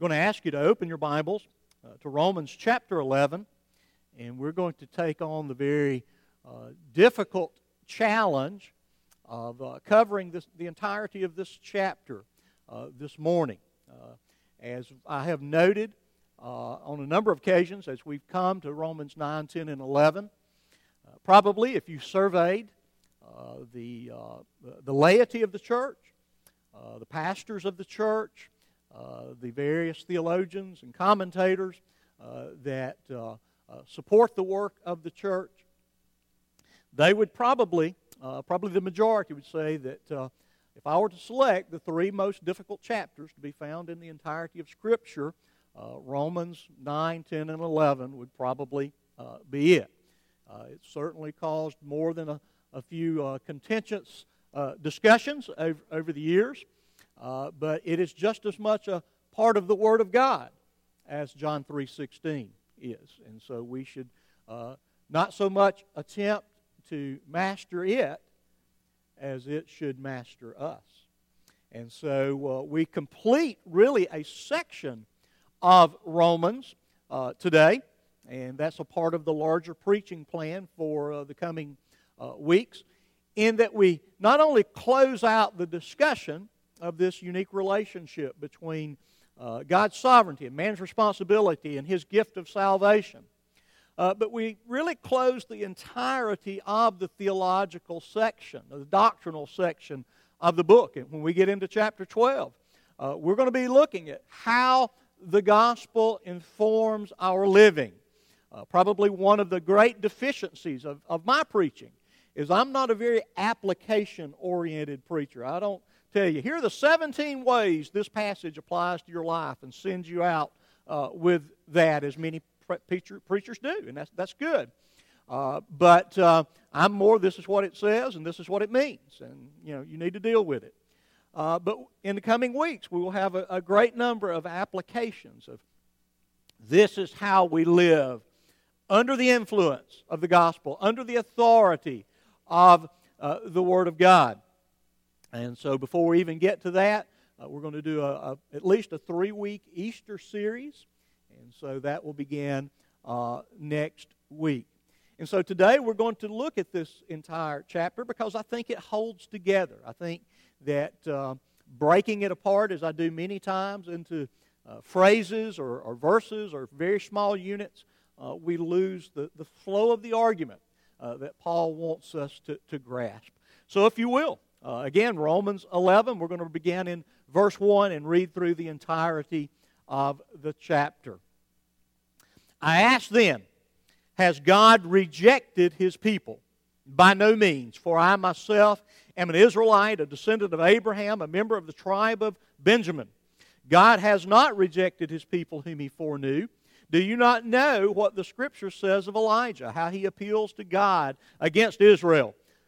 going to ask you to open your Bibles uh, to Romans chapter 11, and we're going to take on the very uh, difficult challenge of uh, covering this, the entirety of this chapter uh, this morning. Uh, as I have noted uh, on a number of occasions as we've come to Romans 9, 10, and 11, probably if you surveyed the, the laity of the church, the pastors of the church, the various theologians and commentators uh, that uh, support the work of the church, they would probably, probably the majority would say that if I were to select the three most difficult chapters to be found in the entirety of Scripture, uh, Romans 9, 10, and 11 would probably uh, be it. Uh, it certainly caused more than a, a few contentious discussions over, over the years. Uh, but it is just as much a part of the Word of God as John 3.16 is. And so we should uh, not so much attempt to master it as it should master us. And so uh, we complete really a section of Romans uh, today, and that's a part of the larger preaching plan for uh, the coming uh, weeks, in that we not only close out the discussion of this unique relationship between uh, God's sovereignty and man's responsibility and his gift of salvation. Uh, but we really close the entirety of the theological section, the doctrinal section of the book. And when we get into chapter 12, uh, we're going to be looking at how the gospel informs our living. Uh, probably one of the great deficiencies of, of my preaching is I'm not a very application oriented preacher. I don't tell you. Here are the 17 ways this passage applies to your life and sends you out uh, with that, as many preacher, preachers do, and that's, that's good. Uh, but uh, I'm more, this is what it says, and this is what it means, and you know, you need to deal with it. Uh, but in the coming weeks, we will have a, a great number of applications of this is how we live under the influence of the gospel, under the authority of uh, the Word of God. And so, before we even get to that, uh, we're going to do a, a, at least a three week Easter series. And so, that will begin uh, next week. And so, today we're going to look at this entire chapter because I think it holds together. I think that uh, breaking it apart, as I do many times, into uh, phrases or, or, verses or very small units, uh, we lose the, the flow of the argument uh, that Paul wants us to, to grasp. So, if you will, uh, again, Romans 11, we're going to begin in verse 1 and read through the entirety of the chapter. I ask then, has God rejected his people? By no means, for I myself am an Israelite, a descendant of Abraham, a member of the tribe of Benjamin. God has not rejected his people whom he foreknew. Do you not know what the scripture says of Elijah, how he appeals to God against Israel?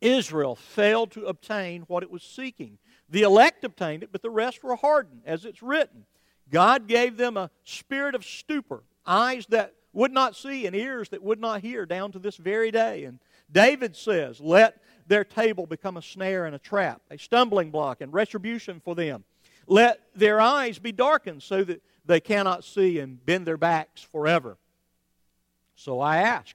Israel failed to obtain what it was seeking. The elect obtained it, but the rest were hardened, as it's written. God gave them a spirit of stupor, eyes that would not see and ears that would not hear, down to this very day. And David says, Let their table become a snare and a trap, a stumbling block and retribution for them. Let their eyes be darkened so that they cannot see and bend their backs forever. So I ask,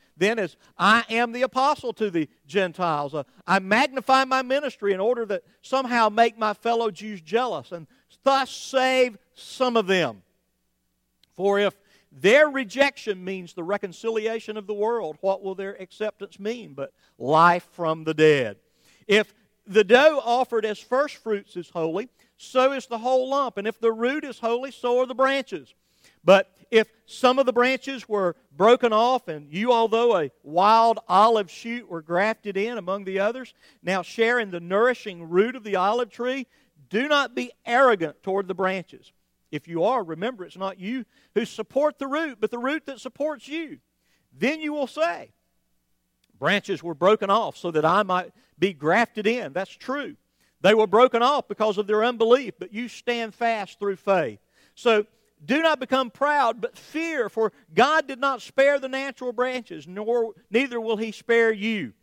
then as I am the apostle to the Gentiles. Uh, I magnify my ministry in order that somehow make my fellow Jews jealous and thus save some of them. For if their rejection means the reconciliation of the world, what will their acceptance mean but life from the dead? If the dough offered as first fruits is holy, so is the whole lump. And if the root is holy, so are the branches. But if some of the branches were broken off, and you, although a wild olive shoot, were grafted in among the others, now sharing the nourishing root of the olive tree, do not be arrogant toward the branches. If you are, remember it's not you who support the root, but the root that supports you. Then you will say, Branches were broken off so that I might be grafted in. That's true. They were broken off because of their unbelief, but you stand fast through faith. So do not become proud, but fear, for God did not spare the natural branches, nor neither will he spare you.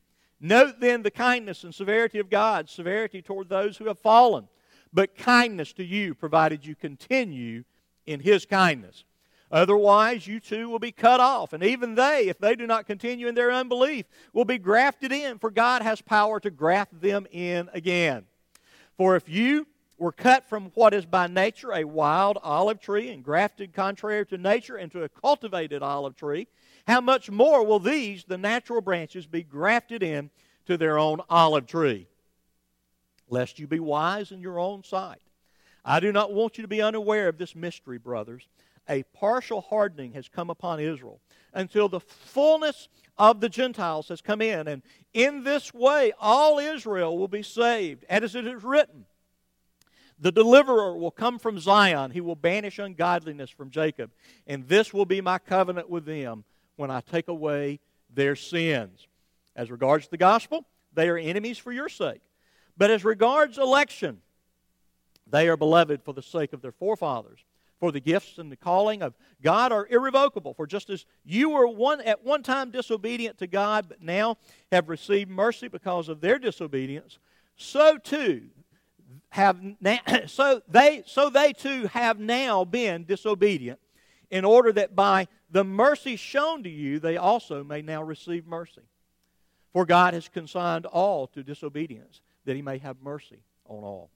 Note then the kindness and severity of God, severity toward those who have fallen, but kindness to you, provided you continue in his kindness. Otherwise, you too will be cut off. And even they, if they do not continue in their unbelief, will be grafted in, for God has power to graft them in again. For if you were cut from what is by nature a wild olive tree and grafted contrary to nature into a cultivated olive tree, how much more will these, the natural branches, be grafted in to their own olive tree? Lest you be wise in your own sight. I do not want you to be unaware of this mystery, brothers a partial hardening has come upon Israel until the fullness of the Gentiles has come in. And in this way, all Israel will be saved. As it is written, the deliverer will come from Zion. He will banish ungodliness from Jacob. And this will be my covenant with them when I take away their sins. As regards the gospel, they are enemies for your sake. But as regards election, they are beloved for the sake of their forefathers for the gifts and the calling of God are irrevocable. For just as you were one at one time disobedient to God, but now have received mercy because of their disobedience, so too have now, so they so they too have now been disobedient, in order that by the mercy shown to you they also may now receive mercy. For God has consigned all to disobedience, that he may have mercy on all.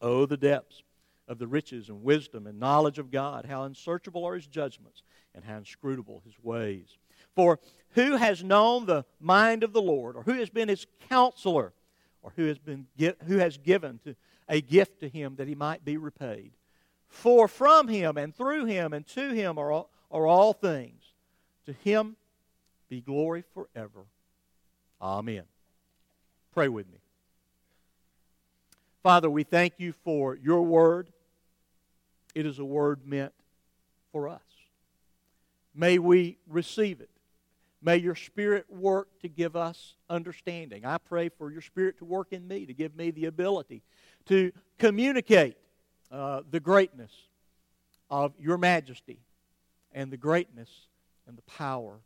Oh, the depths of the riches and wisdom and knowledge of God. How unsearchable are his judgments and how inscrutable his ways. For who has known the mind of the Lord, or who has been his counselor, or who has, been, who has given to, a gift to him that he might be repaid? For from him and through him and to him are all, are all things. To him be glory forever. Amen. Pray with me. Father, we thank you for your word. It is a word meant for us. May we receive it. May your Spirit work to give us understanding. I pray for your Spirit to work in me, to give me the ability to communicate uh, the greatness of your majesty and the greatness and the power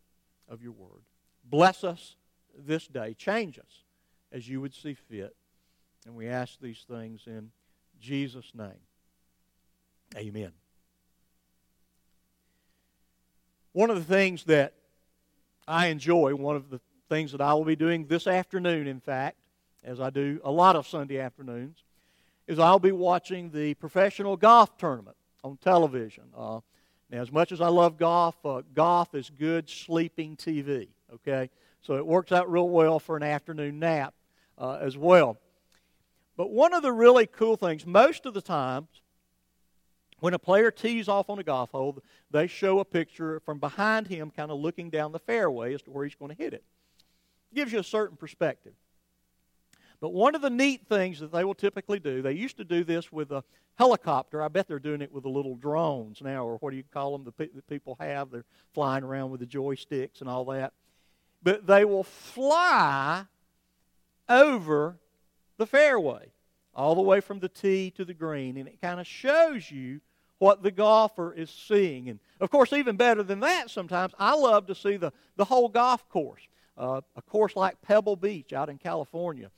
of your word. Bless us this day. Change us as you would see fit. And we ask these things in Jesus' name. Amen. One of the things that I enjoy, one of the things that I will be doing this afternoon, in fact, as I do a lot of Sunday afternoons, is I'll be watching the professional golf tournament on television. Uh, now, as much as I love golf, uh, golf is good sleeping TV, okay? So it works out real well for an afternoon nap uh, as well. But one of the really cool things, most of the times, when a player tees off on a golf hole, they show a picture from behind him, kind of looking down the fairway as to where he's going to hit it. it. Gives you a certain perspective. But one of the neat things that they will typically do, they used to do this with a helicopter. I bet they're doing it with the little drones now, or what do you call them? The, pe- the people have. They're flying around with the joysticks and all that. But they will fly over the fairway, all the way from the tee to the green, and it kind of shows you what the golfer is seeing. And of course, even better than that, sometimes I love to see the, the whole golf course. Uh, a course like Pebble Beach out in California.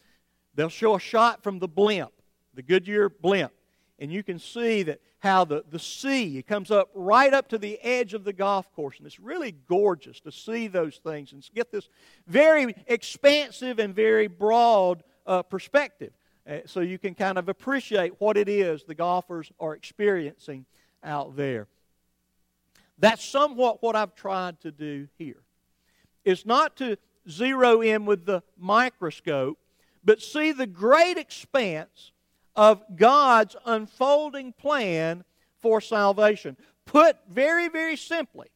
They'll show a shot from the blimp, the Goodyear blimp, and you can see that how the, the sea comes up right up to the edge of the golf course. And it's really gorgeous to see those things and get this very expansive and very broad uh, perspective. Uh, so you can kind of appreciate what it is the golfers are experiencing out there. That's somewhat what I've tried to do here. It's not to zero in with the microscope, but see the great expanse of God's unfolding plan for salvation. Put very, very simply,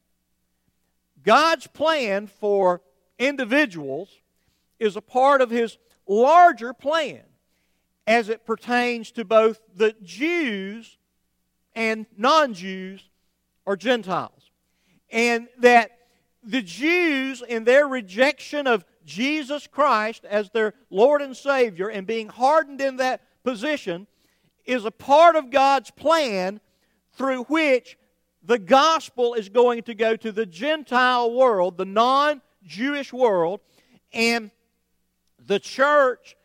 God's plan for individuals is a part of His larger plan as it pertains to both the Jews and non Jews or Gentiles. And that the Jews, in their rejection of Jesus Christ as their Lord and Savior and being hardened in that position, is a part of God's plan through which the gospel is going to go to the Gentile world, the non Jewish world, and the church,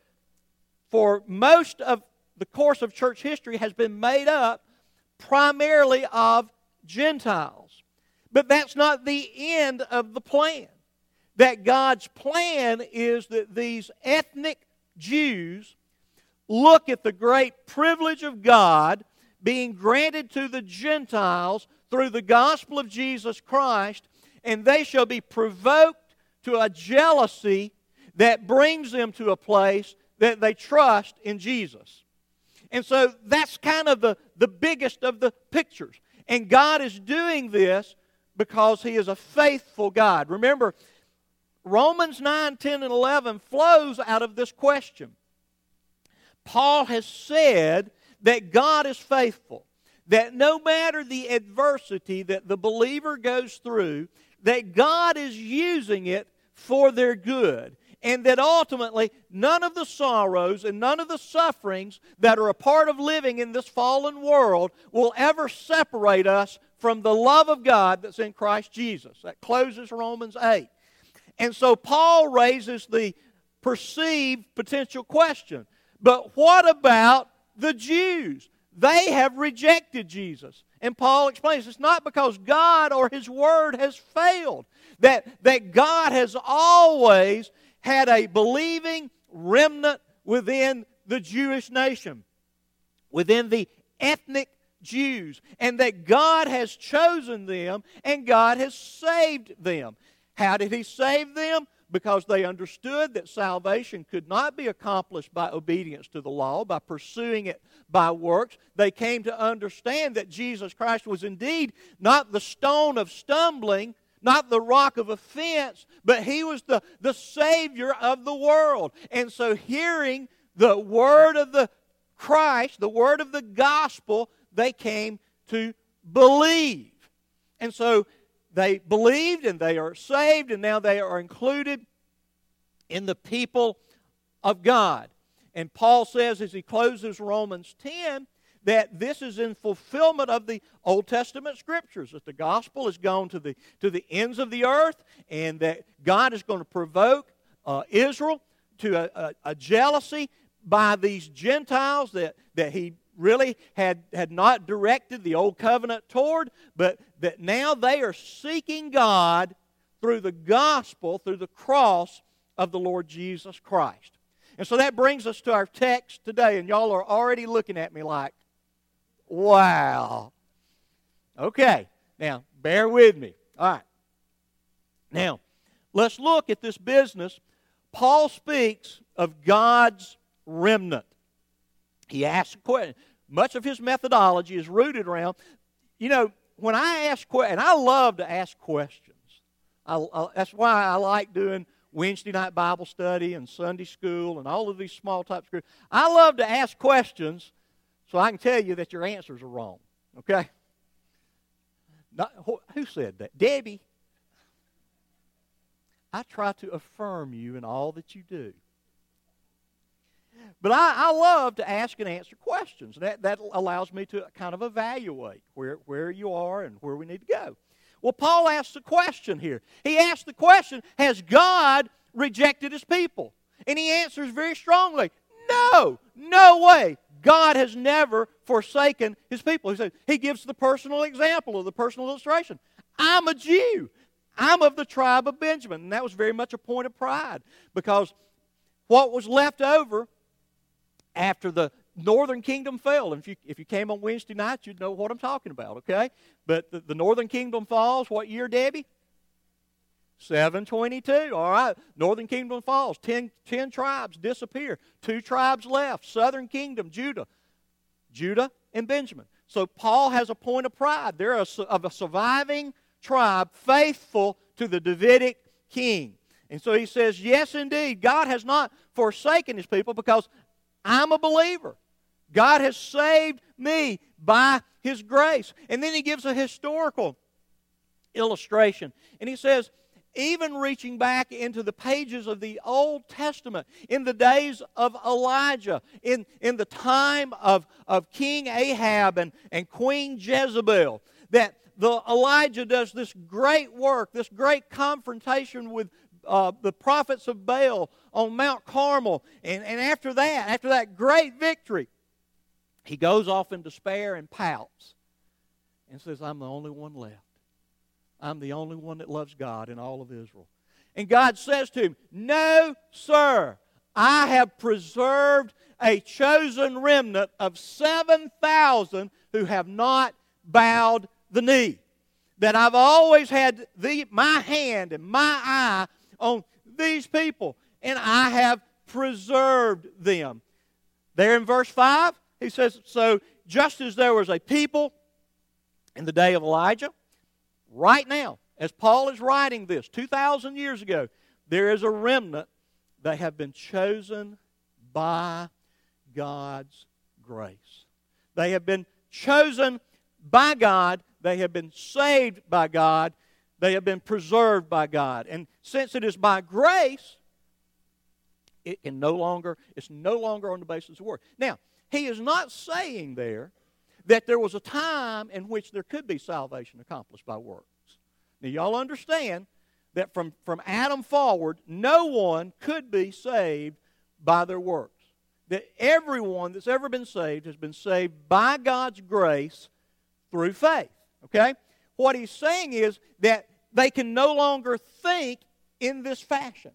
for most of the course of church history, has been made up primarily of Gentiles. But that's not the end of the plan. That God's plan is that these ethnic Jews look at the great privilege of God being granted to the Gentiles through the gospel of Jesus Christ, and they shall be provoked to a jealousy that brings them to a place that they trust in Jesus. And so that's kind of the, the biggest of the pictures. And God is doing this because He is a faithful God. Remember, Romans 9, 10, and 11 flows out of this question. Paul has said that God is faithful, that no matter the adversity that the believer goes through, that God is using it for their good and that ultimately none of the sorrows and none of the sufferings that are a part of living in this fallen world will ever separate us from the love of God that's in Christ Jesus. That closes Romans 8. And so Paul raises the perceived potential question but what about the Jews? They have rejected Jesus. And Paul explains it's not because God or His Word has failed, that, that God has always had a believing remnant within the Jewish nation, within the ethnic Jews, and that God has chosen them and God has saved them. How did He save them? Because they understood that salvation could not be accomplished by obedience to the law, by pursuing it by works. They came to understand that Jesus Christ was indeed not the stone of stumbling, not the rock of offense, but he was the, the Savior of the world. And so, hearing the word of the Christ, the word of the gospel, they came to believe. And so, they believed and they are saved, and now they are included in the people of God. And Paul says as he closes Romans 10 that this is in fulfillment of the Old Testament scriptures, that the gospel has gone to the, to the ends of the earth, and that God is going to provoke uh, Israel to a, a, a jealousy by these Gentiles that, that he really had, had not directed the old covenant toward, but that now they are seeking God through the gospel, through the cross of the Lord Jesus Christ. And so that brings us to our text today, and y'all are already looking at me like, Wow. Okay, now bear with me. All right. Now, let's look at this business. Paul speaks of God's remnant. He asks a question. Much of his methodology is rooted around, you know, when I ask questions, and I love to ask questions. I, I, that's why I like doing Wednesday night Bible study and Sunday school and all of these small type groups. I love to ask questions so I can tell you that your answers are wrong. Okay? Not, who said that? Debbie. I try to affirm you in all that you do. But I, I love to ask and answer questions. That, that allows me to kind of evaluate where, where you are and where we need to go. Well, Paul asks a question here. He asks the question Has God rejected his people? And he answers very strongly No, no way. God has never forsaken his people. He, says, he gives the personal example of the personal illustration. I'm a Jew. I'm of the tribe of Benjamin. And that was very much a point of pride because what was left over after the northern kingdom fell. And if you, if you came on Wednesday nights, you'd know what I'm talking about, okay? But the, the northern kingdom falls, what year, Debbie? 722. All right. Northern kingdom falls. Ten, ten tribes disappear. Two tribes left. Southern kingdom, Judah. Judah and Benjamin. So Paul has a point of pride. They're a, of a surviving tribe faithful to the Davidic king. And so he says, Yes, indeed, God has not forsaken his people because I'm a believer. God has saved me by his grace. And then he gives a historical illustration. And he says, even reaching back into the pages of the Old Testament, in the days of Elijah, in, in the time of, of King Ahab and, and Queen Jezebel, that the Elijah does this great work, this great confrontation with uh, the prophets of Baal on Mount Carmel. And, and after that, after that great victory, he goes off in despair and pouts and says, I'm the only one left. I'm the only one that loves God in all of Israel. And God says to him, No, sir, I have preserved a chosen remnant of 7,000 who have not bowed the knee. That I've always had the, my hand and my eye on these people, and I have preserved them. There in verse 5, he says, So just as there was a people in the day of Elijah, right now, as Paul is writing this 2,000 years ago, there is a remnant that have been chosen by God's grace. They have been chosen by God, they have been saved by God, they have been preserved by God. And since it is by grace, it can no longer, it's no longer on the basis of work. Now, he is not saying there that there was a time in which there could be salvation accomplished by works. Now, y'all understand that from, from Adam forward, no one could be saved by their works. That everyone that's ever been saved has been saved by God's grace through faith. Okay? What he's saying is that they can no longer think in this fashion.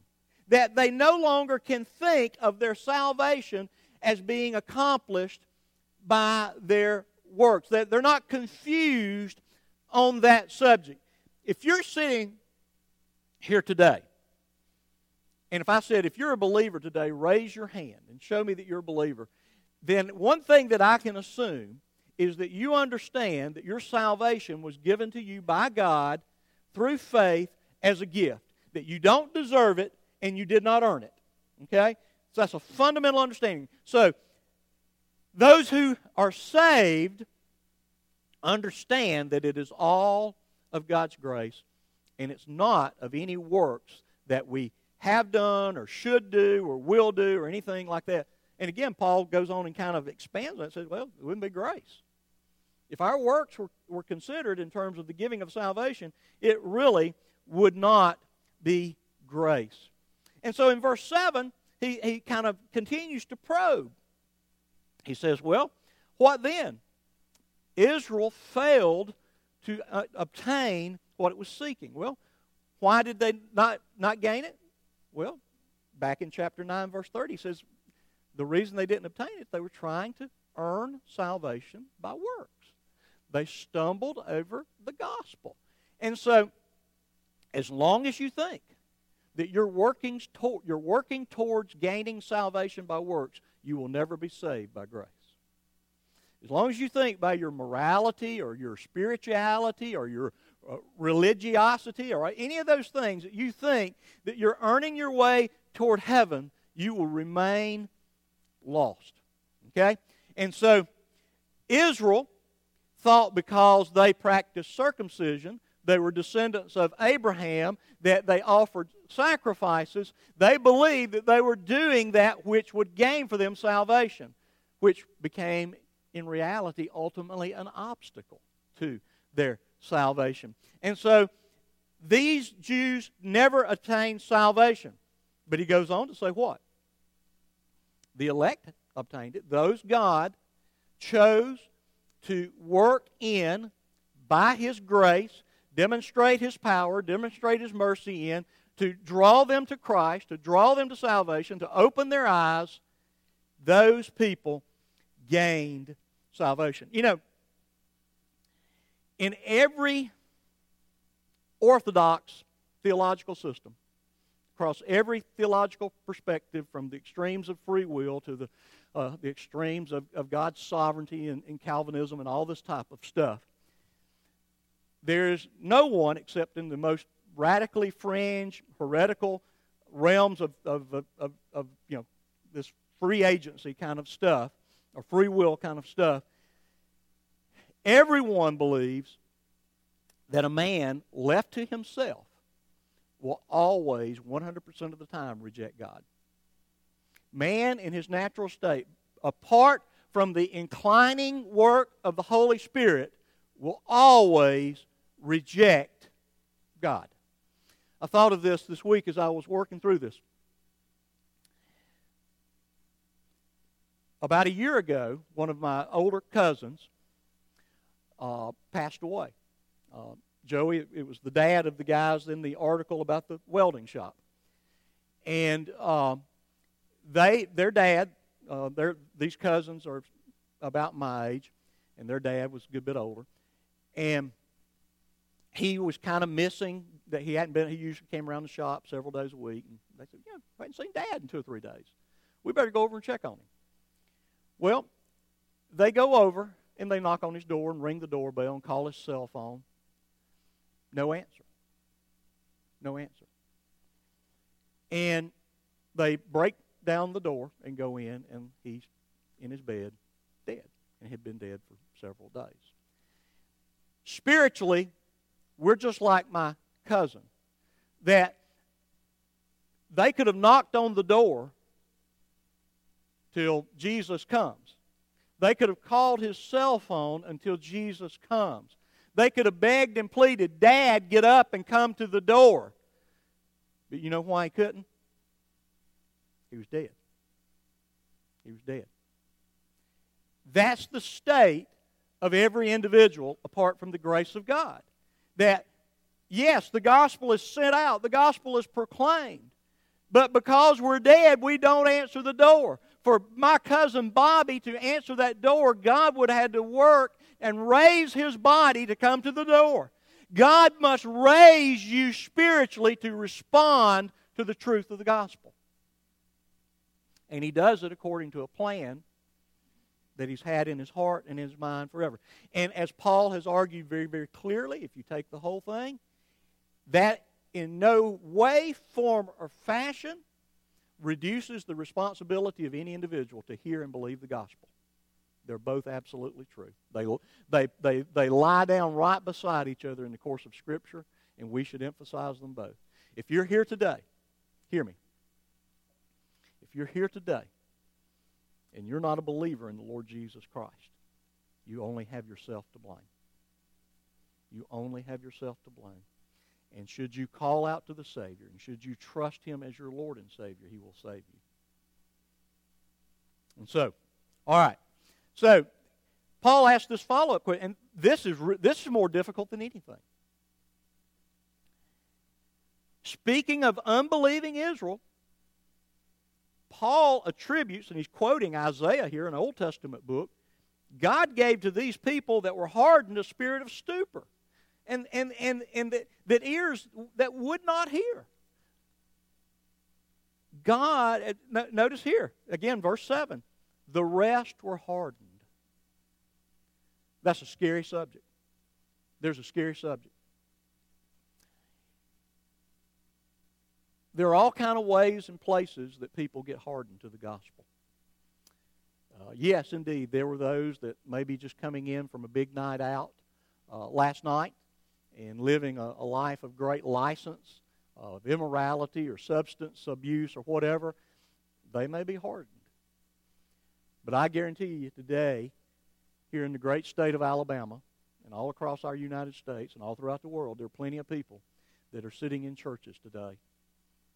That they no longer can think of their salvation as being accomplished by their works. That they're not confused on that subject. If you're sitting here today, and if I said, if you're a believer today, raise your hand and show me that you're a believer, then one thing that I can assume is that you understand that your salvation was given to you by God through faith as a gift, that you don't deserve it and you did not earn it. Okay? So that's a fundamental understanding. So, those who are saved understand that it is all of God's grace and it's not of any works that we have done or should do or will do or anything like that. And again, Paul goes on and kind of expands it and says, well, it wouldn't be grace. If our works were, were considered in terms of the giving of salvation, it really would not be grace. And so in verse 7, he, he kind of continues to probe. He says, Well, what then? Israel failed to uh, obtain what it was seeking. Well, why did they not, not gain it? Well, back in chapter 9, verse 30, he says the reason they didn't obtain it, they were trying to earn salvation by works. They stumbled over the gospel. And so, as long as you think that you're working, to- you're working towards gaining salvation by works, you will never be saved by grace. As long as you think by your morality or your spirituality or your uh, religiosity or any of those things that you think that you're earning your way toward heaven, you will remain lost. Okay? And so, Israel thought because they practiced circumcision, they were descendants of Abraham, that they offered sacrifices, they believed that they were doing that which would gain for them salvation, which became, in reality, ultimately an obstacle to their salvation. And so these Jews never attained salvation. But he goes on to say what? The elect obtained it. Those God chose to work in by His grace, demonstrate His power, demonstrate His mercy in, to draw them to Christ, to draw them to salvation, to open their eyes, those people gained salvation. You know, in every orthodox theological system, across every theological perspective, from the extremes of free will to the, uh, the extremes of, of God's sovereignty and, and Calvinism and all this type of stuff, there's no one except in the most radically fringe, heretical realms of, of, of, of, you know, this free agency kind of stuff, or free will kind of stuff. Everyone believes that a man left to himself will always, 100% of the time, reject God. Man in his natural state, apart from the inclining work of the Holy Spirit, will always reject God. I thought of this this week as I was working through this. About a year ago, one of my older cousins uh, passed away. Uh, Joey, it was the dad of the guys in the article about the welding shop. And uh, they, their dad, uh, their, these cousins are about my age, and their dad was a good bit older. And he was kind of missing that he hadn't been. He usually came around the shop several days a week, and they said, "Yeah, I hadn't seen Dad in two or three days. We better go over and check on him." Well, they go over and they knock on his door and ring the doorbell and call his cell phone. No answer. No answer. And they break down the door and go in, and he's in his bed, dead, and had been dead for several days. Spiritually, we're just like my cousin. That they could have knocked on the door till Jesus comes. They could have called his cell phone until Jesus comes. They could have begged and pleaded, Dad, get up and come to the door. But you know why he couldn't? He was dead. He was dead. That's the state of every individual apart from the grace of God. That Yes, the gospel is sent out, the gospel is proclaimed. But because we're dead, we don't answer the door. For my cousin Bobby to answer that door, God would have had to work and raise his body to come to the door. God must raise you spiritually to respond to the truth of the gospel. And he does it according to a plan that he's had in his heart and in his mind forever. And as Paul has argued very, very clearly, if you take the whole thing, that in no way, form, or fashion reduces the responsibility of any individual to hear and believe the gospel. They're both absolutely true. They, they, they, they lie down right beside each other in the course of Scripture, and we should emphasize them both. If you're here today, hear me. If you're here today and you're not a believer in the Lord Jesus Christ, you only have yourself to blame. You only have yourself to blame. And should you call out to the Savior, and should you trust Him as your Lord and Savior, He will save you. And so, all right. So, Paul asked this follow up question, and this is, this is more difficult than anything. Speaking of unbelieving Israel, Paul attributes, and he's quoting Isaiah here, an Old Testament book, God gave to these people that were hardened a spirit of stupor and, and, and, and that, that ears that would not hear. God, uh, notice here, again, verse 7 the rest were hardened. That's a scary subject. There's a scary subject. There are all kind of ways and places that people get hardened to the gospel. Uh, yes, indeed, there were those that maybe just coming in from a big night out uh, last night and living a, a life of great license, of immorality or substance abuse or whatever, they may be hardened. But I guarantee you today, here in the great state of Alabama, and all across our United States and all throughout the world, there are plenty of people that are sitting in churches today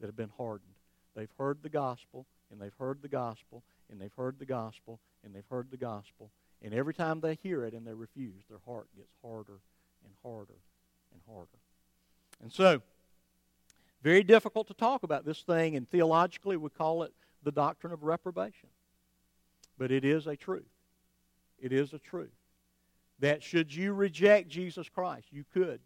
that have been hardened. They've heard the gospel, and they've heard the gospel, and they've heard the gospel, and they've heard the gospel. And every time they hear it and they refuse, their heart gets harder and harder and harder. And so, very difficult to talk about this thing, and theologically we call it the doctrine of reprobation. But it is a truth. it is a truth that should you reject Jesus Christ, you could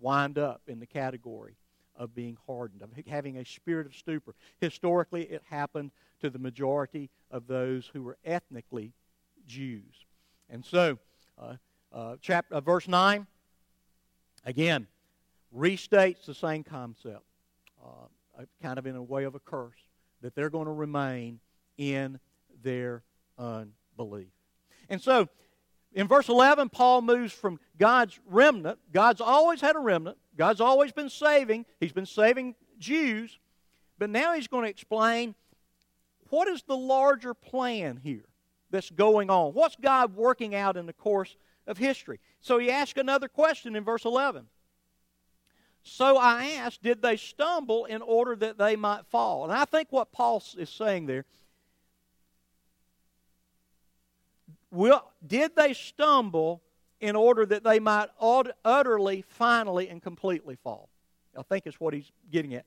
wind up in the category of being hardened, of having a spirit of stupor. Historically, it happened to the majority of those who were ethnically Jews. And so, uh, uh, chapter, uh, verse 9, again, restates the same concept, uh, kind of in a way of a curse, that they're going to remain in their unbelief. And so, in verse 11, Paul moves from God's remnant. God's always had a remnant. God's always been saving. He's been saving Jews. But now he's going to explain what is the larger plan here that's going on? What's God working out in the course of history? So he asks another question in verse 11. So I asked, did they stumble in order that they might fall? And I think what Paul is saying there will, did they stumble in order that they might utterly, finally, and completely fall? I think is what he's getting at.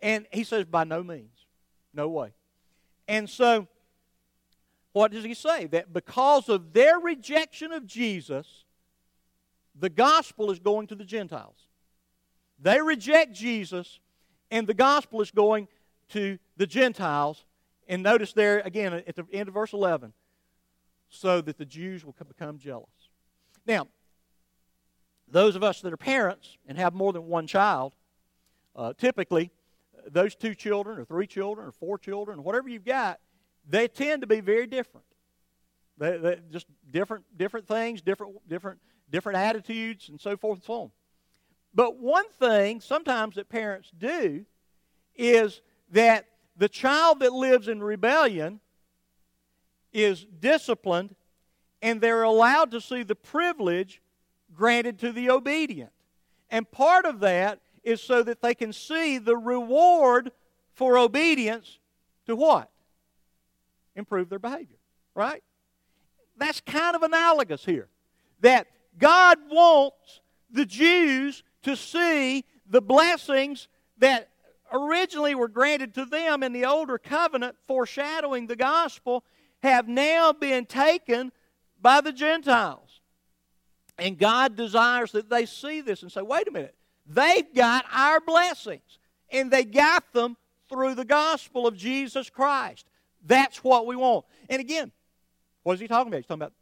And he says, by no means. No way. And so, what does he say? That because of their rejection of Jesus, the gospel is going to the Gentiles. They reject Jesus, and the gospel is going to the Gentiles. And notice there, again, at the end of verse 11, so that the Jews will become jealous. Now, those of us that are parents and have more than one child, uh, typically, those two children, or three children, or four children, whatever you've got, they tend to be very different. They, they just different, different things, different, different, different attitudes, and so forth and so on. But one thing sometimes that parents do is that the child that lives in rebellion is disciplined and they're allowed to see the privilege granted to the obedient. And part of that is so that they can see the reward for obedience to what? Improve their behavior, right? That's kind of analogous here. That God wants the Jews to see the blessings that originally were granted to them in the older covenant, foreshadowing the gospel, have now been taken by the Gentiles. And God desires that they see this and say, wait a minute, they've got our blessings, and they got them through the gospel of Jesus Christ. That's what we want. And again, what is he talking about? He's talking about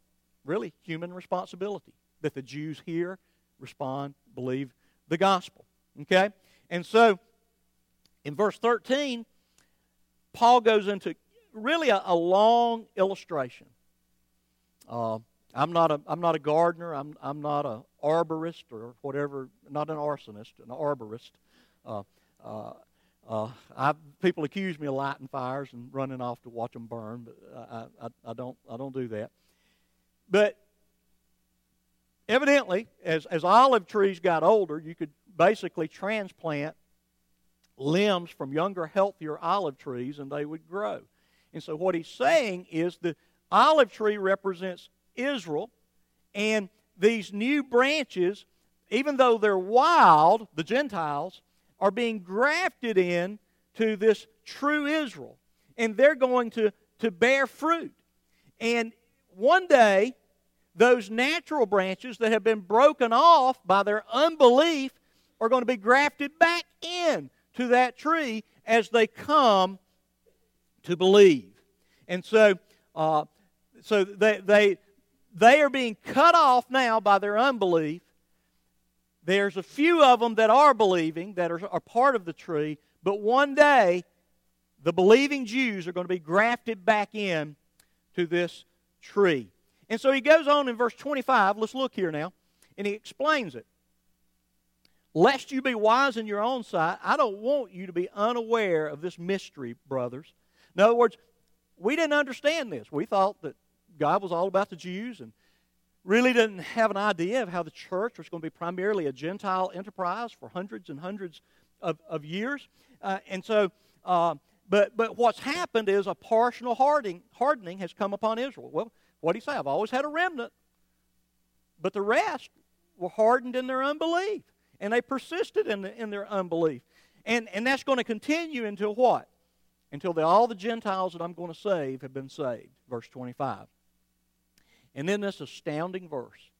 really human responsibility that the Jews hear, respond, believe the gospel. Okay? And so, in verse 13, Paul goes into really a, a long illustration. Uh, I'm not a I'm not a gardener. I'm I'm not a arborist or whatever. Not an arsonist, an arborist. Uh, uh, uh, I, people accuse me of lighting fires and running off to watch them burn, but I, I, I don't I don't do that. But evidently, as as olive trees got older, you could basically transplant limbs from younger, healthier olive trees, and they would grow. And so, what he's saying is the olive tree represents Israel, and these new branches, even though they're wild, the Gentiles, are being grafted in to this true Israel. And they're going to, to bear fruit. And one day, those natural branches that have been broken off by their unbelief are going to be grafted back in to that tree as they come to believe. And so, uh, so they, they, they are being cut off now by their unbelief. There's a few of them that are believing, that are, are part of the tree, but one day the believing Jews are going to be grafted back in to this tree. And so he goes on in verse 25. Let's look here now. And he explains it. Lest you be wise in your own sight, I don't want you to be unaware of this mystery, brothers. In other words, we didn't understand this. We thought that God was all about the Jews and really didn't have an idea of how the church was going to be primarily a Gentile enterprise for hundreds and hundreds of, of years. Uh, and so, uh, but, but what's happened is a partial hardening, hardening has come upon Israel. Well, what do you say? I've always had a remnant. But the rest were hardened in their unbelief. And they persisted in, the, in their unbelief. And, and that's going to continue until what? Until the, all the Gentiles that I'm going to save have been saved. Verse 25. And then this astounding verse.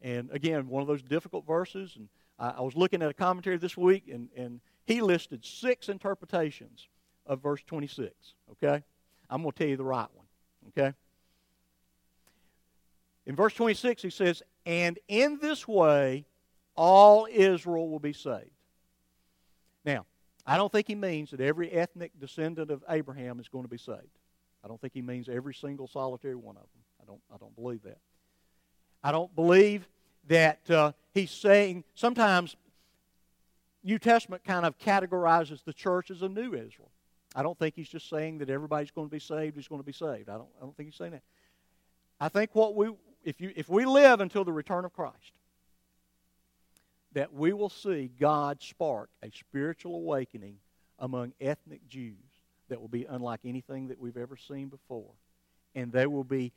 And again, one of those difficult verses. And I, I was looking at a commentary this week, and, and he listed six interpretations of verse 26. Okay? I'm going to tell you the right one. Okay? In verse 26, he says, And in this way, all Israel will be saved. Now, I don't think he means that every ethnic descendant of Abraham is going to be saved. I don't think he means every single solitary one of them. I don't, I don't believe that. I don't believe that uh, he's saying, sometimes New Testament kind of categorizes the church as a new Israel. I don't think he's just saying that everybody's going to be saved is going to be saved. I don't, I don't think he's saying that. I think what we, if, you, if we live until the return of Christ, that we will see God spark a spiritual awakening among ethnic Jews that will be unlike anything that we've ever seen before. And they will be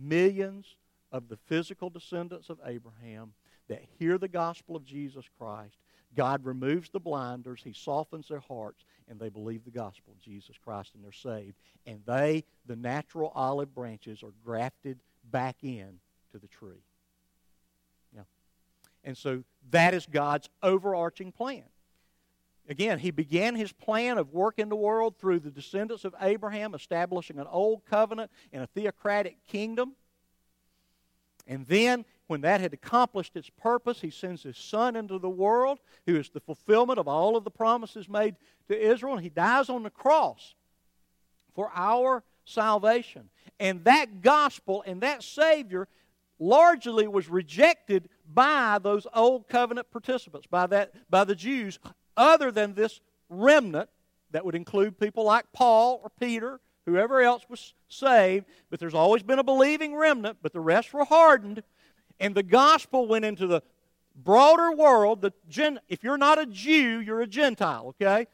millions of the physical descendants of Abraham that hear the gospel of Jesus Christ. God removes the blinders, He softens their hearts, and they believe the gospel of Jesus Christ and they're saved. And they, the natural olive branches, are grafted back in to the tree. Yeah. And so that is God's overarching plan. Again, he began his plan of work in the world through the descendants of Abraham, establishing an old covenant and a theocratic kingdom. And then, when that had accomplished its purpose, he sends his son into the world, who is the fulfillment of all of the promises made to Israel. And he dies on the cross for our salvation. And that gospel and that Savior largely was rejected by those old covenant participants, by, that, by the Jews, other than this remnant that would include people like Paul or Peter, whoever else was saved. But there's always been a believing remnant, but the rest were hardened. And the gospel went into the broader world. The Gen- if you're not a Jew, you're a Gentile, okay?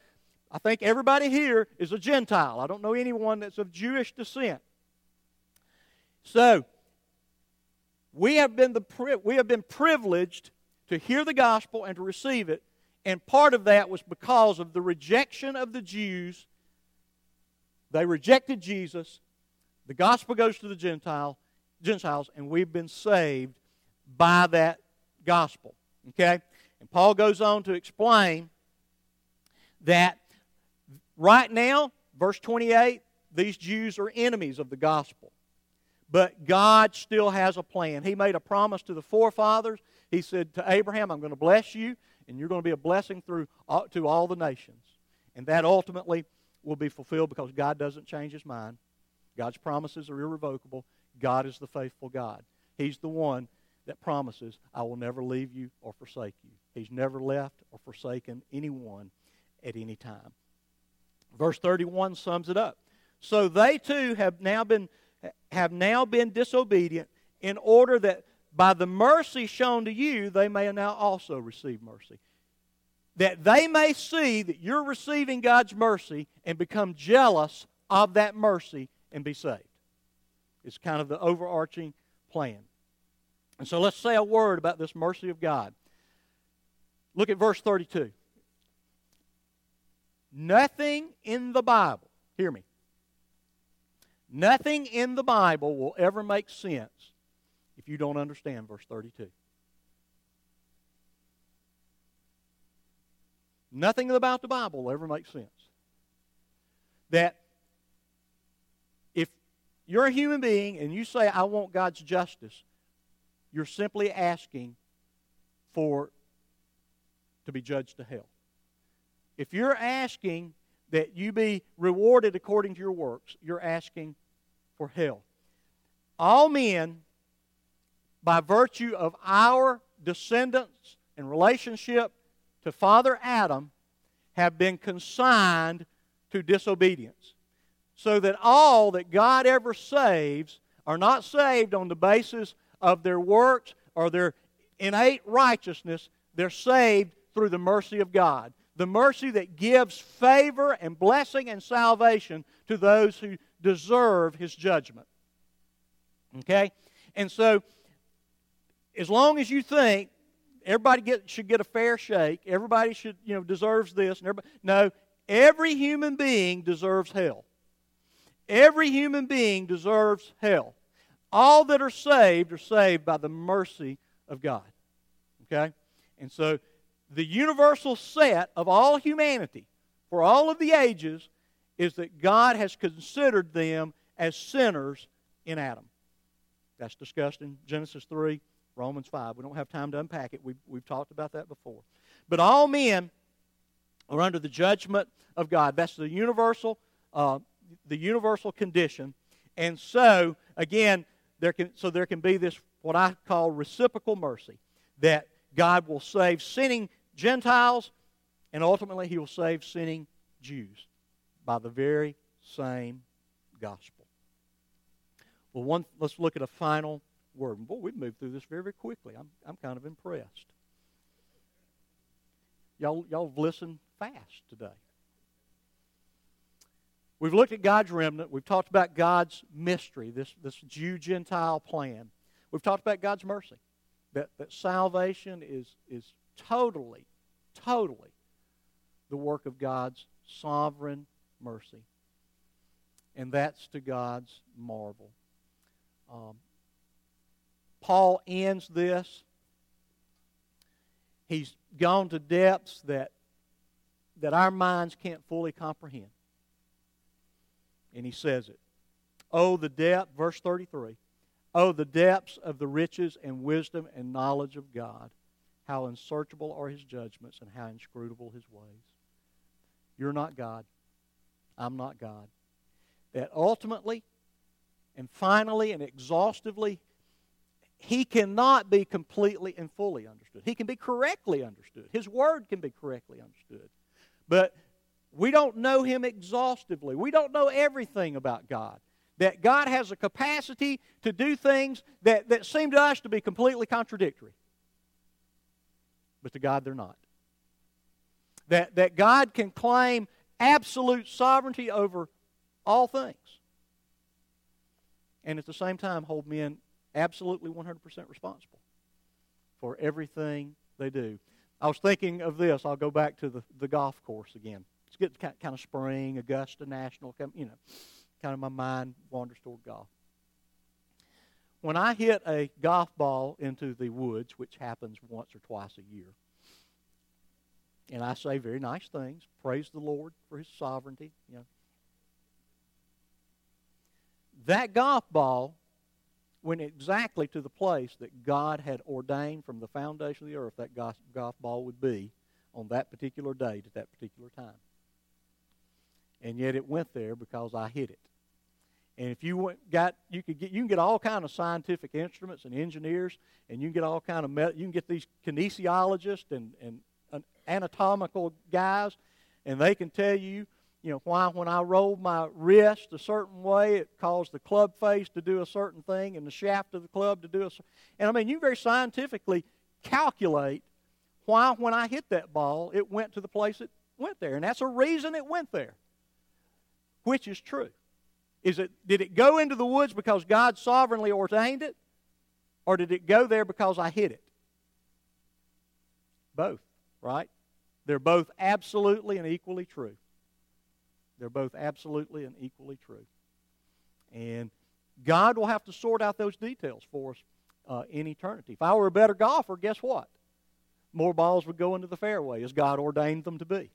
I think everybody here is a Gentile. I don't know anyone that's of Jewish descent. So, we have been, the, we have been privileged to hear the gospel and to receive it. And part of that was because of the rejection of the Jews. They rejected Jesus. The gospel goes to the Gentile, Gentiles, and we've been saved by that gospel. Okay? And Paul goes on to explain that right now, verse 28, these Jews are enemies of the gospel. But God still has a plan. He made a promise to the forefathers. He said to Abraham, I'm going to bless you, and you're going to be a blessing through, uh, to all the nations. And that ultimately will be fulfilled because God doesn't change his mind. God's promises are irrevocable. God is the faithful God. He's the one that promises, I will never leave you or forsake you. He's never left or forsaken anyone at any time. Verse 31 sums it up. So they too have now been have now been disobedient in order that by the mercy shown to you, they may now also receive mercy. That they may see that you're receiving God's mercy and become jealous of that mercy and be saved. It's kind of the overarching plan. And so let's say a word about this mercy of God. Look at verse 32. Nothing in the Bible, hear me, Nothing in the Bible will ever make sense if you don't understand verse 32. Nothing about the Bible ever makes sense. That if you're a human being and you say, I want God's justice, you're simply asking for to be judged to hell. If you're asking that you be rewarded according to your works, you're asking for hell. All men, by virtue of our descendants and relationship to Father Adam, have been consigned to disobedience. So that all that God ever saves are not saved on the basis of their works or their innate righteousness, they're saved through the mercy of God. The mercy that gives favor and blessing and salvation to those who deserve his judgment. Okay? And so, as long as you think everybody get, should get a fair shake, everybody should, you know, deserves this, and everybody, no, every human being deserves hell. Every human being deserves hell. all that are saved are saved by the mercy of God. Okay? And so the universal set of all humanity for all of the ages is that God has considered them as sinners in Adam. That's discussed in Genesis 3, Romans 5. We don't have time to unpack it. We've, we've talked about that before. But all men are under the judgment of God. That's the universal, uh, the universal condition. And so, again, there can, so there can be this, what I call reciprocal mercy, that God will save sinning Gentiles, and ultimately he will save sinning Jews by the very same gospel. Well, one, let's look at a final word. Boy, we've moved through this very, very quickly. I'm, I'm kind of impressed. Y'all, y'all have listened fast today. We've looked at God's remnant. We've talked about God's mystery, this, this Jew Gentile plan. We've talked about God's mercy, that, that salvation is, is totally, totally the work of God's sovereign mercy. And that's to God's marvel. Um, Paul ends this. He's gone to depths that, that our minds can't fully comprehend. And he says it. Oh, the depth, verse 33. Oh, the depths of the riches and wisdom and knowledge of God. How unsearchable are his judgments and how inscrutable his ways. You're not God. I'm not God. That ultimately and finally and exhaustively, he cannot be completely and fully understood. He can be correctly understood. His word can be correctly understood. But we don't know him exhaustively. We don't know everything about God. That God has a capacity to do things that, that seem to us to be completely contradictory. But to God, they're not. That, that God can claim absolute sovereignty over all things. And at the same time, hold men absolutely 100% responsible for everything they do. I was thinking of this. I'll go back to the, the golf course again. It's getting kind of spring, Augusta National, you know, kind of my mind wanders toward golf. When I hit a golf ball into the woods, which happens once or twice a year, and I say very nice things, praise the Lord for His sovereignty, you know, that golf ball went exactly to the place that God had ordained from the foundation of the earth that golf ball would be on that particular date at that particular time. And yet it went there because I hit it. And if you went, got, you could get, you can get all kind of scientific instruments and engineers, and you can get all kind of, you can get these kinesiologists and, and anatomical guys, and they can tell you you know, why when I rolled my wrist a certain way, it caused the club face to do a certain thing and the shaft of the club to do a And I mean, you very scientifically calculate why when I hit that ball, it went to the place it went there. And that's a reason it went there. Which is true? Is it did it go into the woods because God sovereignly ordained it? Or did it go there because I hit it? Both, right? They're both absolutely and equally true. They're both absolutely and equally true. And God will have to sort out those details for us uh, in eternity. If I were a better golfer, guess what? More balls would go into the fairway as God ordained them to be.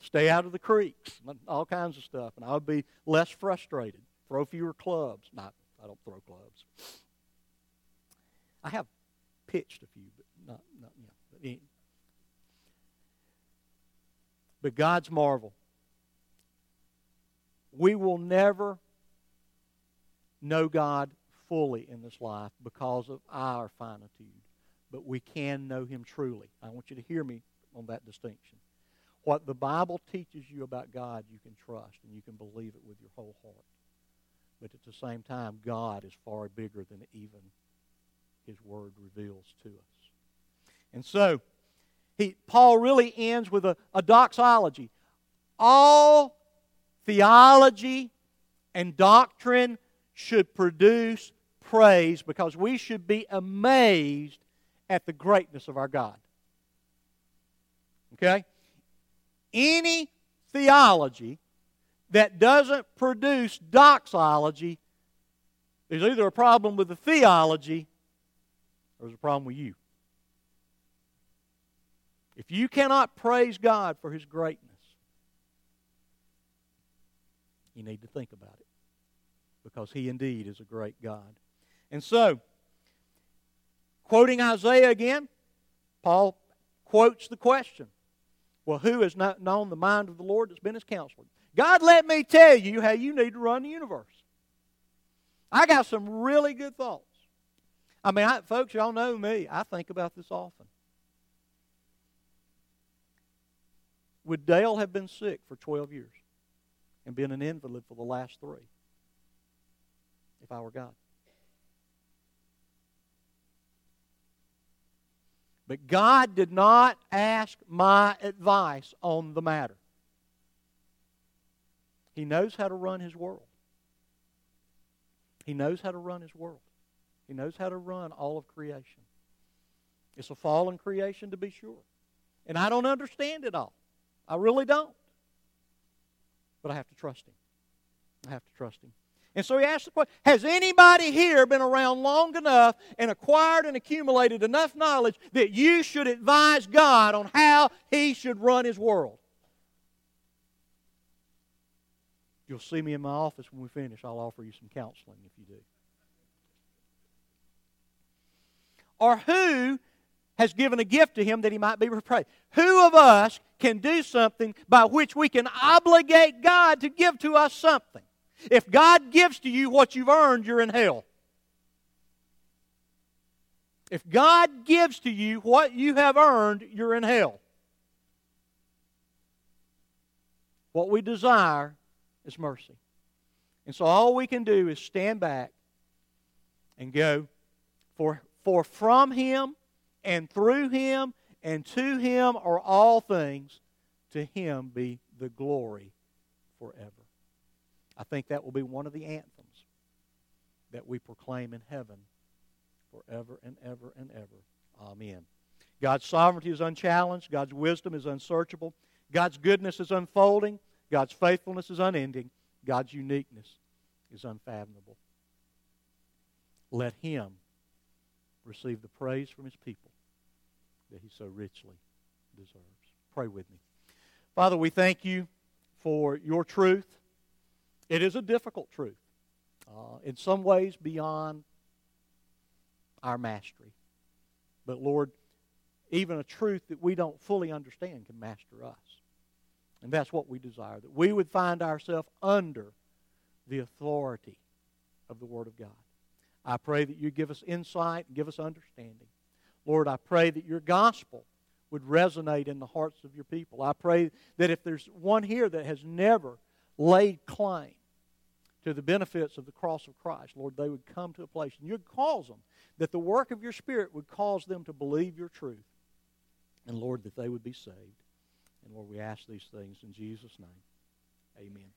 Stay out of the creeks, all kinds of stuff, and I would be less frustrated. Throw fewer clubs. Not, I don't throw clubs. I have pitched a few, but not, not you. But, but God's marvel we will never know God fully in this life because of our finitude, but we can know Him truly. I want you to hear me on that distinction. What the Bible teaches you about God, you can trust and you can believe it with your whole heart. But at the same time, God is far bigger than even His Word reveals to us. And so, he, Paul really ends with a, a doxology. All theology and doctrine should produce praise because we should be amazed at the greatness of our God. Okay? Any theology that doesn't produce doxology There's either a problem with the theology or there's a problem with you. If you cannot praise God for His greatness, you need to think about it because He indeed is a great God. And so, quoting Isaiah again, Paul quotes the question Well, who has not known the mind of the Lord that's been his counselor? God, let me tell you how you need to run the universe. I got some really good thoughts. I mean, I, folks, y'all know me. I think about this often. Would Dale have been sick for 12 years and been an invalid for the last three if I were God? But God did not ask my advice on the matter. He knows how to run his world. He knows how to run his world. He knows how to run all of creation. It's a fallen creation to be sure. And I don't understand it all. I really don't. But I have to trust him. I have to trust him. And so he asked the question Has anybody here been around long enough and acquired and accumulated enough knowledge that you should advise God on how he should run his world? You'll see me in my office when we finish. I'll offer you some counseling if you do. Or who has given a gift to him that he might be repaid? Who of us can do something by which we can obligate God to give to us something? If God gives to you what you've earned, you're in hell. If God gives to you what you have earned, you're in hell. What we desire is mercy. And so all we can do is stand back and go, for, for from Him and through Him and to Him are all things, to Him be the glory forever. I think that will be one of the anthems that we proclaim in heaven forever and ever and ever. Amen. God's sovereignty is unchallenged. God's wisdom is unsearchable. God's goodness is unfolding. God's faithfulness is unending. God's uniqueness is unfathomable. Let Him receive the praise from His people that He so richly deserves. Pray with me. Father, we thank you for your truth. It is a difficult truth, uh, in some ways beyond our mastery. But Lord, even a truth that we don't fully understand can master us. And that's what we desire, that we would find ourselves under the authority of the Word of God. I pray that you give us insight and give us understanding. Lord, I pray that your gospel would resonate in the hearts of your people. I pray that if there's one here that has never laid claim to the benefits of the cross of Christ, Lord, they would come to a place and you'd cause them, that the work of your Spirit would cause them to believe your truth. And Lord, that they would be saved. And Lord, we ask these things in Jesus' name. Amen.